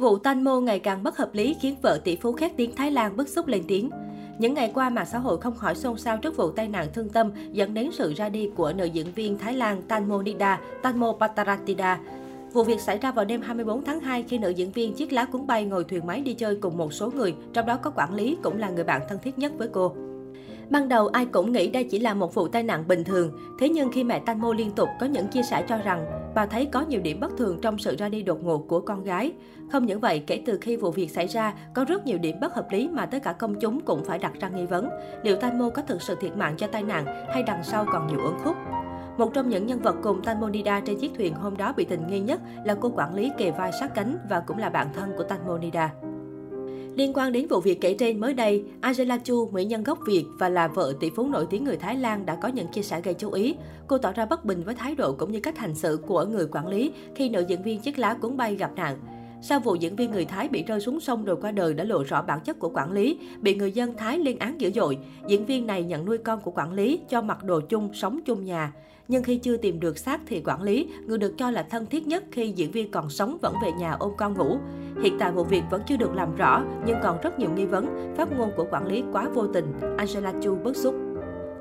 Vụ tan mô ngày càng bất hợp lý khiến vợ tỷ phú khét tiếng Thái Lan bức xúc lên tiếng. Những ngày qua, mạng xã hội không khỏi xôn xao trước vụ tai nạn thương tâm dẫn đến sự ra đi của nữ diễn viên Thái Lan Tanmo Nida, Tanmo Pataratida. Vụ việc xảy ra vào đêm 24 tháng 2 khi nữ diễn viên chiếc lá cuốn bay ngồi thuyền máy đi chơi cùng một số người, trong đó có quản lý cũng là người bạn thân thiết nhất với cô. Ban đầu ai cũng nghĩ đây chỉ là một vụ tai nạn bình thường, thế nhưng khi mẹ Tanmo liên tục có những chia sẻ cho rằng bà thấy có nhiều điểm bất thường trong sự ra đi đột ngột của con gái. Không những vậy, kể từ khi vụ việc xảy ra, có rất nhiều điểm bất hợp lý mà tất cả công chúng cũng phải đặt ra nghi vấn. Liệu Tanmo có thực sự thiệt mạng cho tai nạn hay đằng sau còn nhiều ẩn khúc? Một trong những nhân vật cùng Tanmonida trên chiếc thuyền hôm đó bị tình nghi nhất là cô quản lý kề vai sát cánh và cũng là bạn thân của Tanmonida. Liên quan đến vụ việc kể trên mới đây, Angela Chu, mỹ nhân gốc Việt và là vợ tỷ phú nổi tiếng người Thái Lan đã có những chia sẻ gây chú ý. Cô tỏ ra bất bình với thái độ cũng như cách hành xử của người quản lý khi nữ diễn viên chiếc lá cuốn bay gặp nạn. Sau vụ diễn viên người Thái bị rơi xuống sông rồi qua đời đã lộ rõ bản chất của quản lý, bị người dân Thái lên án dữ dội. Diễn viên này nhận nuôi con của quản lý, cho mặc đồ chung, sống chung nhà. Nhưng khi chưa tìm được xác thì quản lý, người được cho là thân thiết nhất khi diễn viên còn sống vẫn về nhà ôm con ngủ. Hiện tại vụ việc vẫn chưa được làm rõ, nhưng còn rất nhiều nghi vấn. Phát ngôn của quản lý quá vô tình, Angela Chu bức xúc.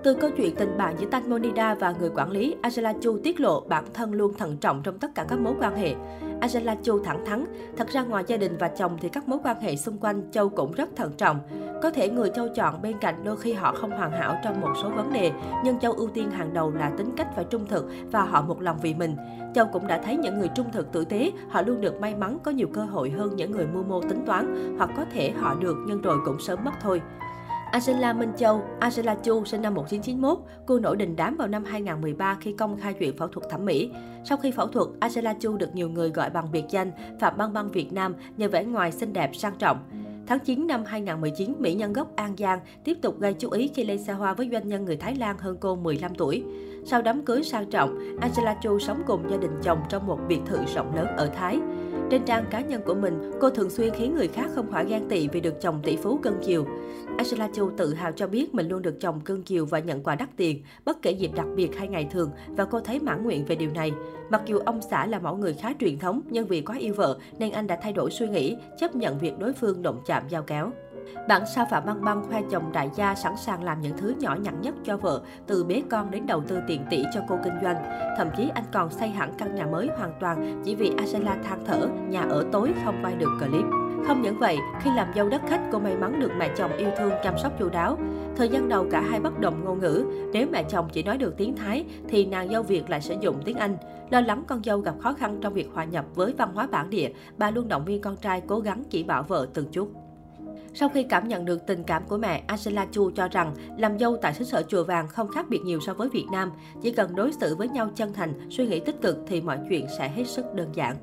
Từ câu chuyện tình bạn giữa Tan Monida và người quản lý, Angela Chu tiết lộ bản thân luôn thận trọng trong tất cả các mối quan hệ. Angela Chu thẳng thắn, thật ra ngoài gia đình và chồng thì các mối quan hệ xung quanh Châu cũng rất thận trọng. Có thể người Châu chọn bên cạnh đôi khi họ không hoàn hảo trong một số vấn đề, nhưng Châu ưu tiên hàng đầu là tính cách phải trung thực và họ một lòng vì mình. Châu cũng đã thấy những người trung thực tử tế, họ luôn được may mắn có nhiều cơ hội hơn những người mưu mô tính toán, hoặc có thể họ được nhưng rồi cũng sớm mất thôi. Angela Minh Châu, Angela Chu sinh năm 1991, cô nổi đình đám vào năm 2013 khi công khai chuyện phẫu thuật thẩm mỹ. Sau khi phẫu thuật, Angela Chu được nhiều người gọi bằng biệt danh Phạm Băng Băng Việt Nam nhờ vẻ ngoài xinh đẹp sang trọng. Tháng 9 năm 2019, mỹ nhân gốc An Giang tiếp tục gây chú ý khi lên xe hoa với doanh nhân người Thái Lan hơn cô 15 tuổi. Sau đám cưới sang trọng, Angela Chu sống cùng gia đình chồng trong một biệt thự rộng lớn ở Thái. Trên trang cá nhân của mình, cô thường xuyên khiến người khác không khỏi ghen tị vì được chồng tỷ phú cưng chiều. Angela Chu tự hào cho biết mình luôn được chồng cưng chiều và nhận quà đắt tiền, bất kể dịp đặc biệt hay ngày thường, và cô thấy mãn nguyện về điều này. Mặc dù ông xã là mẫu người khá truyền thống, nhưng vì quá yêu vợ nên anh đã thay đổi suy nghĩ, chấp nhận việc đối phương động chạm giao kéo. Bản sao Phạm Băng Băng khoe chồng đại gia sẵn sàng làm những thứ nhỏ nhặt nhất cho vợ, từ bế con đến đầu tư tiền tỷ cho cô kinh doanh. Thậm chí anh còn xây hẳn căn nhà mới hoàn toàn chỉ vì Angela than thở, nhà ở tối không quay được clip. Không những vậy, khi làm dâu đất khách, cô may mắn được mẹ chồng yêu thương chăm sóc chu đáo. Thời gian đầu cả hai bất đồng ngôn ngữ, nếu mẹ chồng chỉ nói được tiếng Thái thì nàng dâu Việt lại sử dụng tiếng Anh. Lo lắng con dâu gặp khó khăn trong việc hòa nhập với văn hóa bản địa, bà luôn động viên con trai cố gắng chỉ bảo vợ từng chút. Sau khi cảm nhận được tình cảm của mẹ, Angela Chu cho rằng làm dâu tại xứ sở chùa vàng không khác biệt nhiều so với Việt Nam. Chỉ cần đối xử với nhau chân thành, suy nghĩ tích cực thì mọi chuyện sẽ hết sức đơn giản.